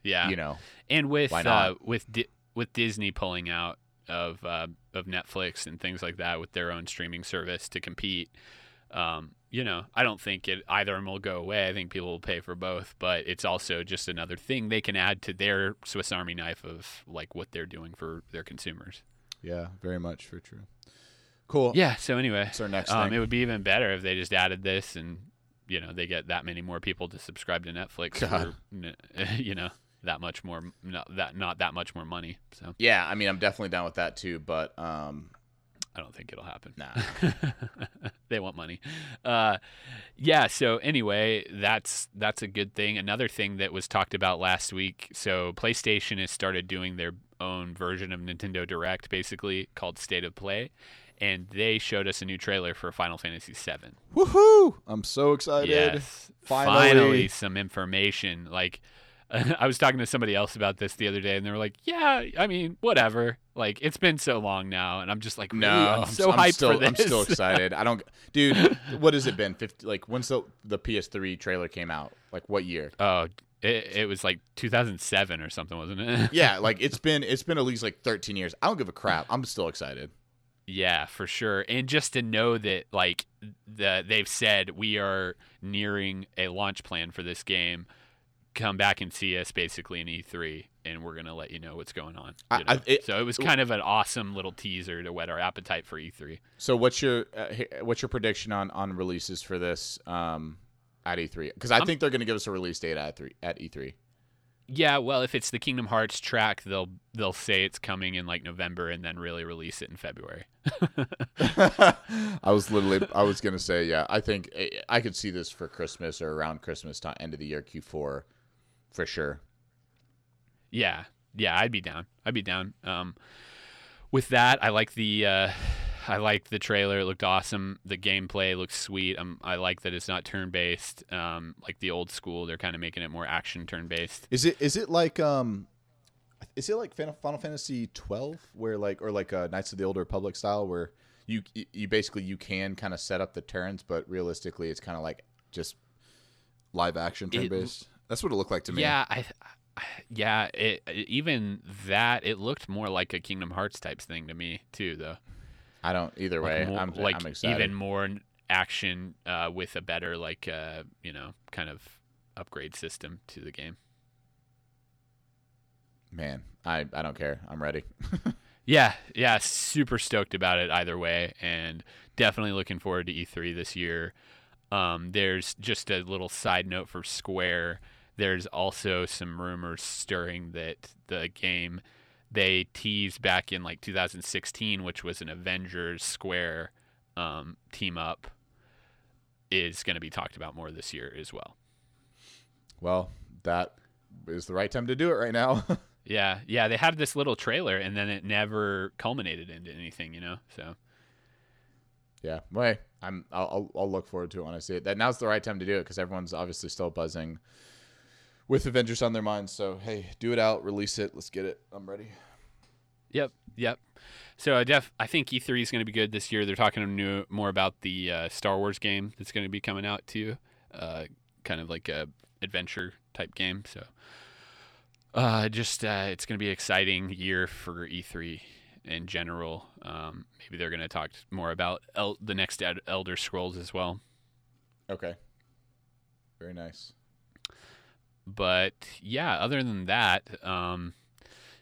yeah,
You know,
and with uh, with Di- with Disney pulling out of uh, of Netflix and things like that with their own streaming service to compete, um, you know, I don't think it either of them will go away. I think people will pay for both, but it's also just another thing they can add to their Swiss Army knife of like what they're doing for their consumers.
yeah, very much for true. Cool.
Yeah. So anyway,
our next
um, it would be even better if they just added this and you know they get that many more people to subscribe to Netflix
God.
for you know that much more not that not that much more money. So
Yeah, I mean, I'm definitely down with that too. But um,
I don't think it'll happen.
nah.
they want money. Uh, yeah. So anyway, that's that's a good thing. Another thing that was talked about last week. So PlayStation has started doing their own version of Nintendo Direct, basically called State of Play, and they showed us a new trailer for Final Fantasy VII.
Woohoo! I'm so excited.
Yes,
Finally.
finally some information. Like. I was talking to somebody else about this the other day, and they were like, "Yeah, I mean, whatever. Like, it's been so long now, and I'm just like,
No,
I'm, so
I'm
hyped
still,
for this.
I'm still excited. I don't, dude. What has it been? 50, like when's the the PS3 trailer came out? Like what year?
Oh, it, it was like 2007 or something, wasn't it?
Yeah, like it's been it's been at least like 13 years. I don't give a crap. I'm still excited.
yeah, for sure. And just to know that, like, the they've said we are nearing a launch plan for this game. Come back and see us basically in E3, and we're gonna let you know what's going on.
I-? I- it-
so it was kind of an awesome little teaser to whet our appetite for E E3.
So what's your uh, what's your prediction on on releases for this um at E3? Because I think they're going to give us a release date at three at E E3.
Yeah, well, if it's the Kingdom Hearts track, they'll they'll say it's coming in like November and then really release it in February.
I was literally I was going to say yeah. I think I could see this for Christmas or around Christmas time, end of the year Q4 for sure.
Yeah, yeah, I'd be down. I'd be down. Um, with that, I like the uh, I like the trailer. It looked awesome. The gameplay looks sweet. Um, I like that it's not turn based. Um, like the old school, they're kind of making it more action turn based.
Is it is it like um is it like Final, Final Fantasy 12 where like or like uh, Knights of the Old Republic style where you you basically you can kind of set up the turns but realistically it's kind of like just live action turn based. That's what it looked like to me.
Yeah, I. Yeah, it, even that it looked more like a Kingdom Hearts types thing to me too, though.
I don't either
Like
way.
more-
I'm
like
I'm excited.
even more action uh, with a better like uh, you know kind of upgrade system to the game.
Man, I I don't care. I'm ready.
Yeah, yeah, super stoked about it either way, and definitely looking forward to E3 this year. Um, there's just a little side note for Square. There's also some rumors stirring that the game they teased back in like 2016, which was an Avengers Square um, team up, is going to be talked about more this year as well.
well, that is the right time to do it right now.
Yeah, yeah, they had this little trailer, and then it never culminated into anything, you know. So
yeah. Well, I'm I'll, I'll look forward to it when I see it. That now's the right time to do it because everyone's obviously still buzzing with Avengers on their minds. So hey, do it out, release it. Let's get it. I'm ready.
Yep, yep. So I def I think E3 is going to be good this year. They're talking new, more about the uh, Star Wars game that's going to be coming out too, uh, kind of like a adventure type game. So uh, just uh, it's going to be an exciting year for E3 in general. Um, maybe they're going to talk more about El- the next Ed- Elder Scrolls as well.
Okay. Very nice.
But yeah, other than that, um,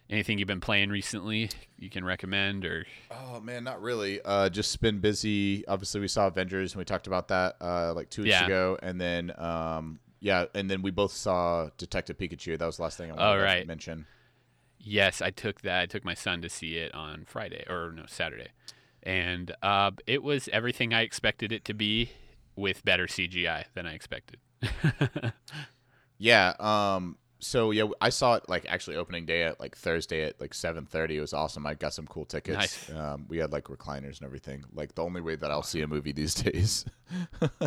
anything you've been playing recently you can recommend or
Oh man, not really. Uh, just been busy. Obviously, we saw Avengers and we talked about that uh, like two weeks
Yeah.
ago, and then um, yeah, and then we both saw Detective Pikachu. That was the last thing I wanted
Oh,
to
right.
mention.
Yes, I took that. I took my son to see it on Friday or no Saturday, and uh, it was everything I expected it to be, with better CGI than I expected.
Yeah. Um. so yeah, I saw it like actually opening day at like Thursday at like seven thirty. It was awesome. I got some cool tickets.
Nice.
Um, we had like recliners and everything. Like the only way that I'll see a movie these days.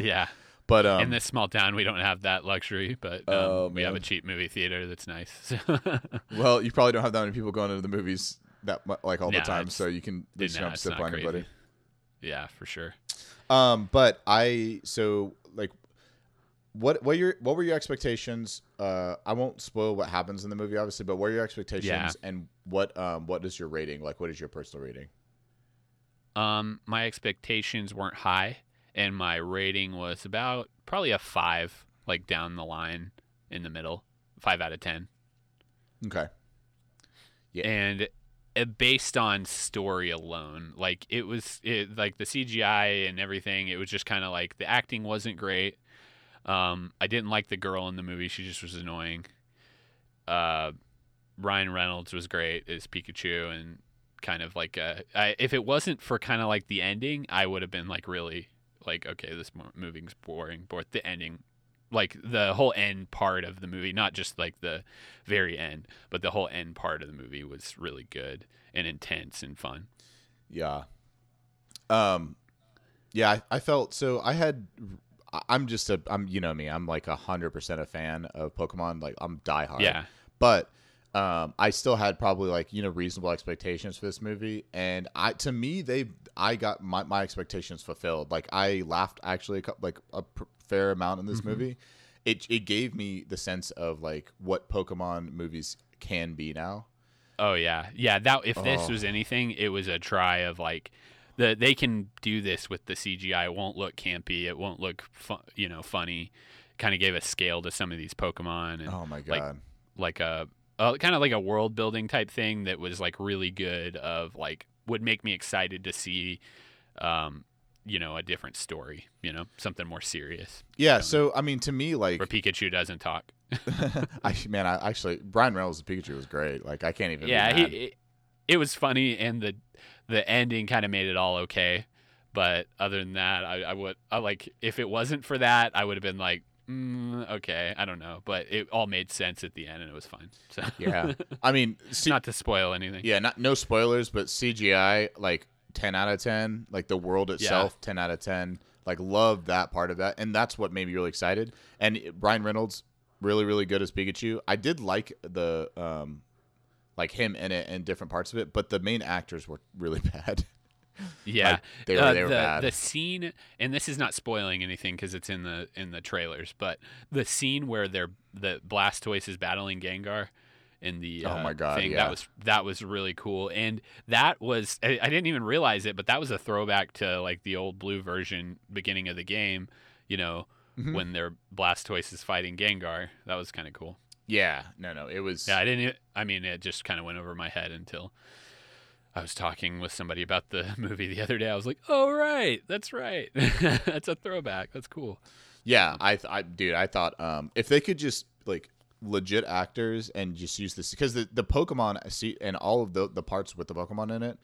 yeah.
But um,
in this small town, we don't have that luxury, but um,
Oh,
we have a cheap movie theater that's nice.
well, you probably don't have that many people going into the movies that like all the time, so you can at least you
No,
don't have sit by anybody.
yeah, for sure.
Um, but I so like what what your what were your expectations? Uh, I won't spoil what happens in the movie, obviously, but what are your expectations
Yeah.
and what um what is your rating? Like, what is your personal rating?
Um, my expectations weren't high, and my rating was about probably a five, like down the line in the middle, five out of ten.
Okay. Yeah.
and uh, based on story alone like it was it, like the cgi and everything it was just kind of like the acting wasn't great um i didn't like the girl in the movie she just was annoying uh ryan reynolds was great as pikachu and kind of like uh if it wasn't for kind of like the ending i would have been like really like okay this mo- movie's boring but the ending like the whole end part of the movie not just like the very end but the whole end part of the movie was really good and intense and fun
Yeah. Um, yeah, I, I felt so. I had. I'm just a. I'm you know me. I'm like a hundred percent a fan of Pokemon. Like I'm diehard.
Yeah.
But um, I still had probably like you know reasonable expectations for this movie, and I to me they I got my, my expectations fulfilled. Like I laughed actually a, like a pr- fair amount in this
Mm-hmm.
movie. It it gave me the sense of like what Pokemon movies can be now.
oh yeah yeah that if this
Oh.
was anything it was a try of like the they can do this with the cgi it won't look campy it won't look fu- you know funny kind of gave a scale to some of these pokemon and
Oh my
like
god.
like a, a kind of like a world building type thing that was like really good of like would make me excited to see um you know a different story you know something more serious
yeah. So I mean, to me, like
where pikachu doesn't talk
I man, I actually Ryan Reynolds' Pikachu was great. Like I can't even.
yeah he, it, it was funny and the the ending kind of made it all okay but other than that i, I would I like if it wasn't for that i would have been like mm, okay i don't know but it all made sense at the end and it was fine so
yeah. I mean, C-
not to spoil anything
yeah, not no spoilers, but CGI like ten out of ten. Like the world itself, ten out of ten. Like loved that part of that, and that's what made me really excited. And Ryan Reynolds, really, really good as Pikachu. I did like the um, like him in it and different parts of it, but the main actors were really bad.
Yeah,
Like, they were-
Uh,
they were
the,
bad.
The scene, and this is not spoiling anything because it's in the in the trailers, but the scene where they're the Blastoise is battling Gengar in the
Oh
uh,
my God,
thing
yeah.
that was that was really cool, and that was I, I didn't even realize it, but that was a throwback to like the old blue version beginning of the game, you know.
Mm-hmm.
When their Blastoise is fighting Gengar, that was kind of cool.
yeah, no, no, it was.
Yeah, I didn't. I mean, it just kind of went over my head until I was talking with somebody about the movie the other day. I was like, "Oh right, that's right. that's a throwback. That's cool."
Yeah, I, th- I, dude, I thought um, if they could just like legit actors and just use this because the the Pokemon see and all of the the parts with the Pokemon in it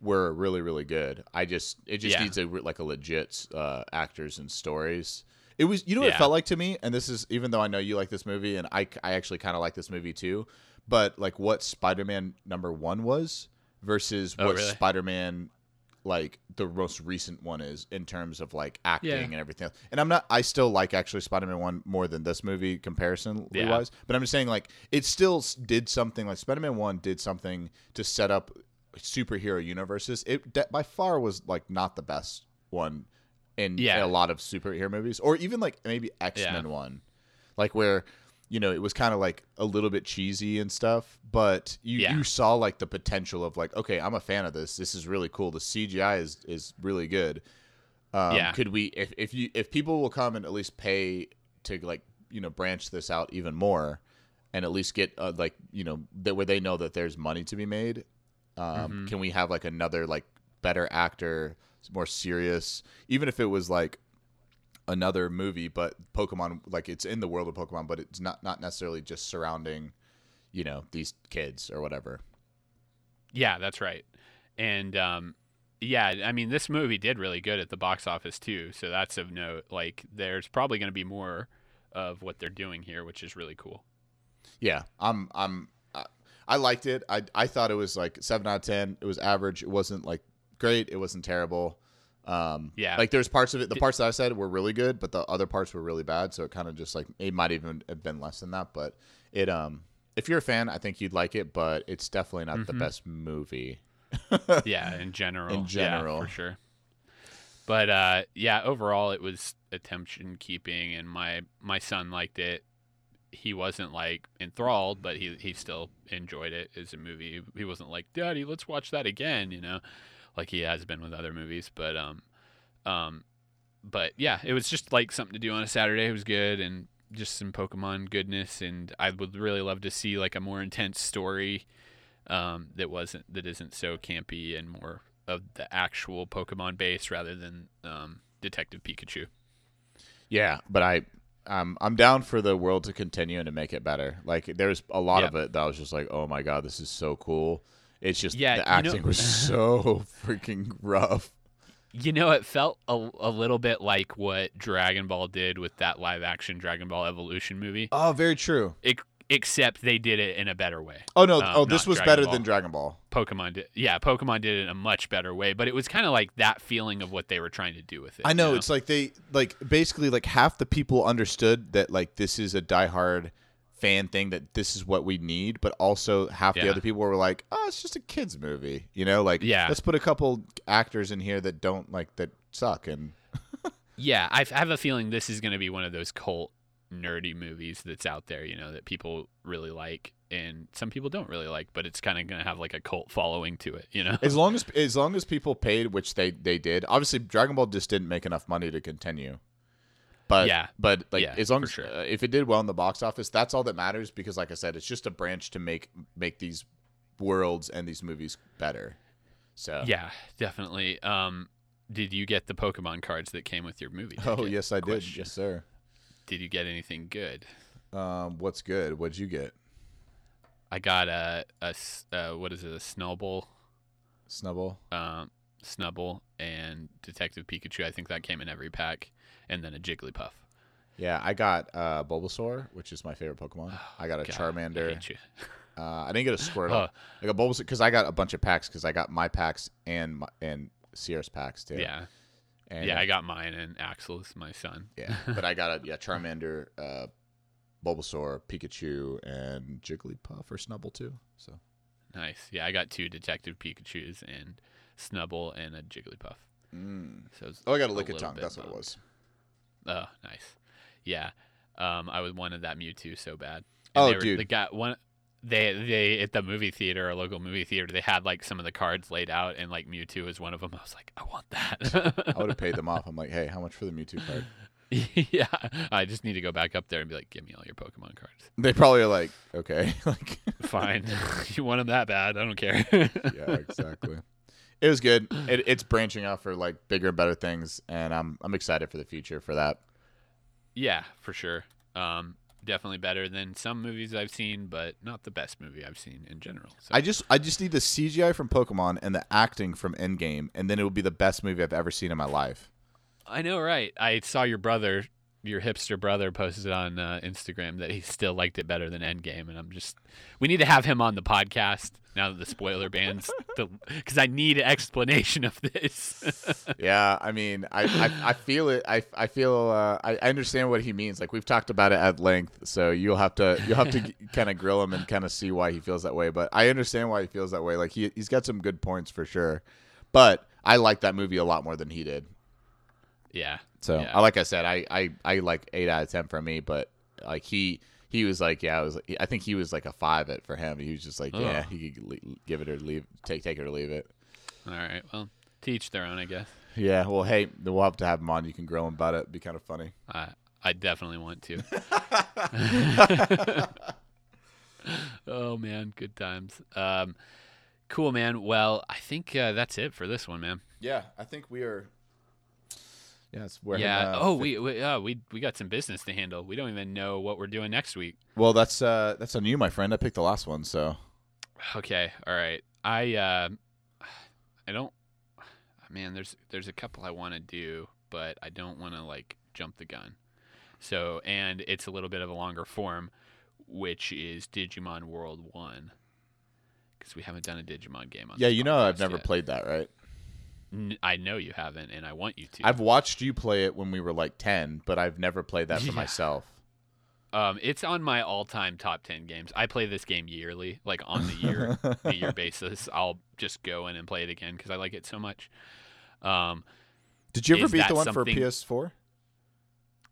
were really really good. I just it just
Yeah.
needs a like a legit uh, actors and stories. It was you know what it felt like to me, and this is even though I know you like this movie and I I actually kind of like this movie too, but like what Spider Man number one was versus
Oh,
what
really?
Spider Man like the most recent one is in terms of like acting
Yeah.
and everything. else. And I'm not I still like actually Spider-Man 1 more than this movie comparison
Yeah.
wise, but I'm just saying like it still did something like Spider-Man 1 did something to set up superhero universes. It by far was like not the best one in,
Yeah.
in a lot of superhero movies or even like maybe X-Men 1. Like where you know, it was kind of like a little bit cheesy and stuff, but you,
Yeah.
you saw like the potential of like, okay, I'm a fan of this. This is really cool. The CGI is is really good. Um,
Yeah.
Could we, if if you if people will come and at least pay to like you know branch this out even more, and at least get uh, like you know that where they know that there's money to be made, um,
Mm-hmm.
can we have like another like better actor, more serious, even if it was like another movie, but Pokemon like it's in the world of Pokemon, but it's not not necessarily just surrounding, you know, these kids or whatever.
Yeah, that's right. And um, yeah, I mean, this movie did really good at the box office too. So that's of note. Like, there's probably going to be more of what they're doing here, which is really cool.
Yeah, I'm. I'm. I, I liked it. I I thought it was like seven out of ten. It was average. It wasn't like great. It wasn't terrible. Um,
Yeah.
Like there's parts of it. The parts that I said were really good, but the other parts were really bad. So it kind of just like it might even have been less than that. But it um, if you're a fan, I think you'd like it. But it's definitely not the best movie.
yeah, in general.
In
Yeah,
general.
for sure. But uh, yeah, overall it was attention keeping, and my my son liked it. He wasn't like enthralled, but he he still enjoyed it as a movie. He wasn't like, "Daddy, let's watch that again," you know, like he has been with other movies. But um, um, but yeah, it was just like something to do on a Saturday. It was good and just some Pokemon goodness, and I would really love to see like a more intense story um, that wasn't that isn't so campy and more of the actual Pokemon base rather than um, Detective Pikachu.
Yeah, but I. Um, I'm down for the world to continue and to make it better. Like there's a lot
Yeah.
of it that I was just like, oh my god, this is so cool. It's just
Yeah,
the
you know-
acting was so freaking rough.
You know, it felt a, a little bit like what Dragon Ball did with that live action Dragon Ball Evolution movie,
Oh, very true.
ex- except they did it in a better way.
Oh no!
Um,
oh, this was
Dragon
better
Ball.
than Dragon Ball.
Pokemon did, yeah, Pokemon did it in a much better way, but it was kind of like that feeling of what they were trying to do with it.
I know,
you
it's like they like basically like half the people understood that like this is a diehard fan thing that this is what we need, but also half the other people were like, "Oh, it's just a kids movie," you know? Like,
Yeah.
let's put a couple actors in here that don't like that suck, and
Yeah, I I have a feeling this is going to be one of those cult nerdy movies that's out there, you know, that people really like and some people don't really like, but it's kind of going to have like a cult following to it, you know.
as long as as long as people paid, which they they did. Obviously, Dragon Ball just didn't make enough money to continue. But
Yeah.
but like
Yeah,
as long as
sure.
uh, if it did well in the box office, that's all that matters. Because like I said, it's just a branch to make make these worlds and these movies better. So
Yeah, definitely. Um did you get the Pokemon cards that came with your movie?
Oh yes, I did. Yes, sir.
Did you get anything good?
Um, what's good? What'd you get?
I got a uh, what is it? A Snubbull,
Snubbull.
um, Snubbull, and Detective Pikachu. I think that came in every pack, and then a Jigglypuff.
Yeah, I got uh, Bulbasaur, which is my favorite Pokemon. I got a
God, I
Charmander.
you.
Uh, I didn't get a Squirtle.
Huh.
I got Bulbasaur because I got a bunch of packs because I got my packs and my, and Sierra's packs too.
Yeah,
and,
yeah.
uh,
I got mine, and Axel's my son.
yeah. But I got a yeah Charmander, uh, Bulbasaur, Pikachu, and Jigglypuff or Snubbull too. So
Nice. Yeah, I got two Detective Pikachu's and Snubbull and a Jigglypuff.
mm.
So
oh, I got a Lickitung. That's what it was.
Oh, nice. Yeah. Um, I was wanted that Mewtwo so bad.
Oh,
they were,
dude.
They got one. They they at the movie theater, a local movie theater, they had like some of the cards laid out, and like Mewtwo was one of them. I was like, I want that.
I would have paid them off. I'm like, hey, how much for the Mewtwo card?
yeah, I just need to go back up there and be like, give me all your Pokemon cards.
They probably are like, okay, like
Fine, you want them that bad? I don't care.
yeah, exactly. It was good. It, it's branching out for like bigger and better things, and I'm I'm excited for the future for that.
yeah, for sure. Um, definitely better than some movies I've seen, but not the best movie I've seen in general. So.
I just I just need the CGI from Pokemon and the acting from Endgame, and then it will be the best movie I've ever seen in my life.
I know, right? I saw your brother, your hipster brother, posted on uh, Instagram that he still liked it better than Endgame, and I'm just, we need to have him on the podcast now that the spoiler bans, because I need an explanation of this.
yeah, I mean, I, I, I feel it. I, I feel uh, I, I understand what he means. Like we've talked about it at length, so you'll have to you'll have to kind of grill him and kind of see why he feels that way. But I understand why he feels that way. Like he he's got some good points for sure. But I like that movie a lot more than he did.
yeah.
So
Yeah.
Like I said, I, I I like eight out of ten for me, but like he he was like yeah, I was I think he was like a five it for him. He was just like yeah, he could le- give it or leave take take it or leave it.
All right. Well, teach their own, I guess.
Yeah, well, hey, we'll have to have him on. You can grill him about it. It'd be kind of funny.
I I definitely want to. oh man, good times. Um, cool, man. Well, I think uh, that's it for this one, man.
Yeah, I think we are. Yes, we're
yeah.
uh,
oh, we we, uh, we we got some business to handle. We don't even know what we're doing next week.
Well, that's uh that's on you, my friend. I picked the last one, so
Okay. All right. I uh, I don't. Man, there's there's a couple I want to do, but I don't want to like jump the gun. So, and it's a little bit of a longer form. which is Digimon World One, because we haven't done a Digimon game on.
Yeah, you know I've never
yet.
played that, right?
I know you haven't, and I want you to.
I've watched you play it when we were like 10, but I've never played that for
Yeah.
myself.
Um, it's on my all-time top ten games. I play this game yearly, like on the year a year basis. I'll just go in and play it again because I like it so much. Um,
Did you ever beat the one
something-
for PS4?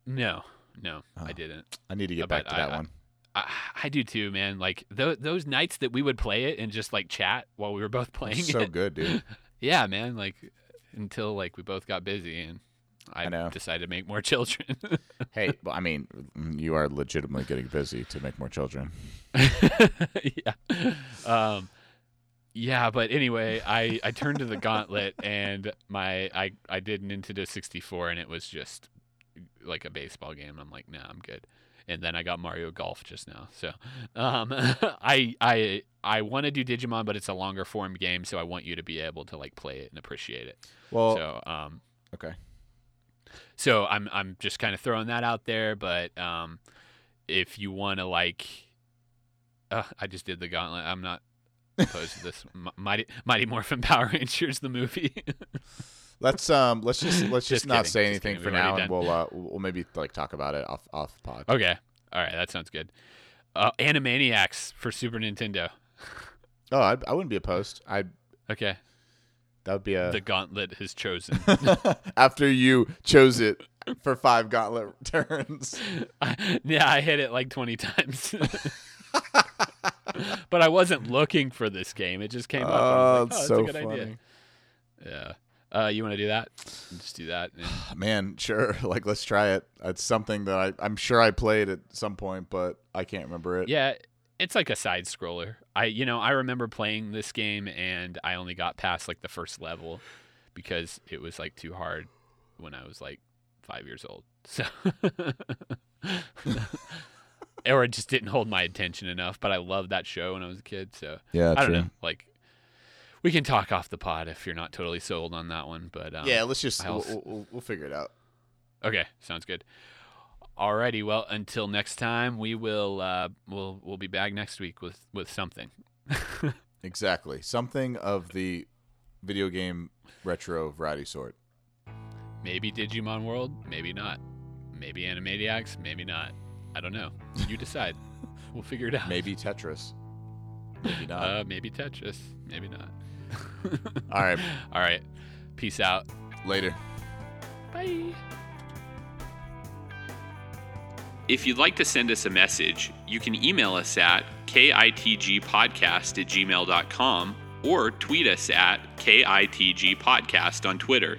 no, no, I
Oh.
didn't.
I need to get
Uh,
back
but
to that
I-
one.
I, I do too, man. Like th- those nights that we would play it and just like chat while we were both playing It's
so
it.
good, dude.
Yeah, man. Like until like we both got busy and I,
I know.
decided to make more children.
hey, well, I mean, you are legitimately getting busy to make more children.
yeah. Um, yeah, but anyway, I, I turned to the gauntlet and my I, I did Nintendo 64 and it was just like a baseball game. I'm like, nah, I'm good. And then I got Mario Golf just now. So um, I I I want to do Digimon, but it's a longer form game, so I want you to be able to like play it and appreciate it.
Well,
so um,
okay.
so I'm I'm just kind of throwing that out there, but um, if you want to like, uh, I just did the gauntlet. I'm not opposed to this. M- Mighty Mighty Morphin Power Rangers the movie.
Let's um let's just let's just,
Just
not
kidding,
say anything for now and
done-
we'll uh we'll maybe like talk about it off off pod.
okay, all right, that sounds good. Uh, Animaniacs for Super Nintendo.
Oh, I, I wouldn't be opposed. I
Okay,
that would be a
the gauntlet has chosen.
after you chose it for five gauntlet turns.
yeah, I hit it like 20 times. but I wasn't looking for this game. It just came up. I
Oh,
was like,
it's
oh,
so
that's a good idea.
funny.
Yeah. Uh, you want to do that? Just do that. and-
Man, sure. Like let's try it. It's something that I I'm sure I played at some point, but I can't remember it.
yeah, it's like a side scroller. I, you know, I remember playing this game and I only got past like the first level because it was like too hard when I was like five years old. So, or it just didn't hold my attention enough. But I loved that show when I was a kid. So
Yeah,
I don't
true.
know. Like, we can talk off the pod if you're not totally sold on that one. But um,
yeah, let's just we'll, we'll, we'll figure it out.
Okay, sounds good. Alrighty, well, until next time, we will uh, we'll we'll be back next week with with something.
Exactly. Something of the video game retro variety sort.
Maybe Digimon World, maybe not. Maybe Animaniacs, maybe not. I don't know. You decide. we'll figure it out.
Maybe Tetris. Maybe not.
Uh, maybe Tetris, maybe not.
All right.
All right. Peace out.
Later.
Bye. If you'd like to send us a message, you can email us at kitgpodcast at gmail.com or tweet us at kitgpodcast on Twitter.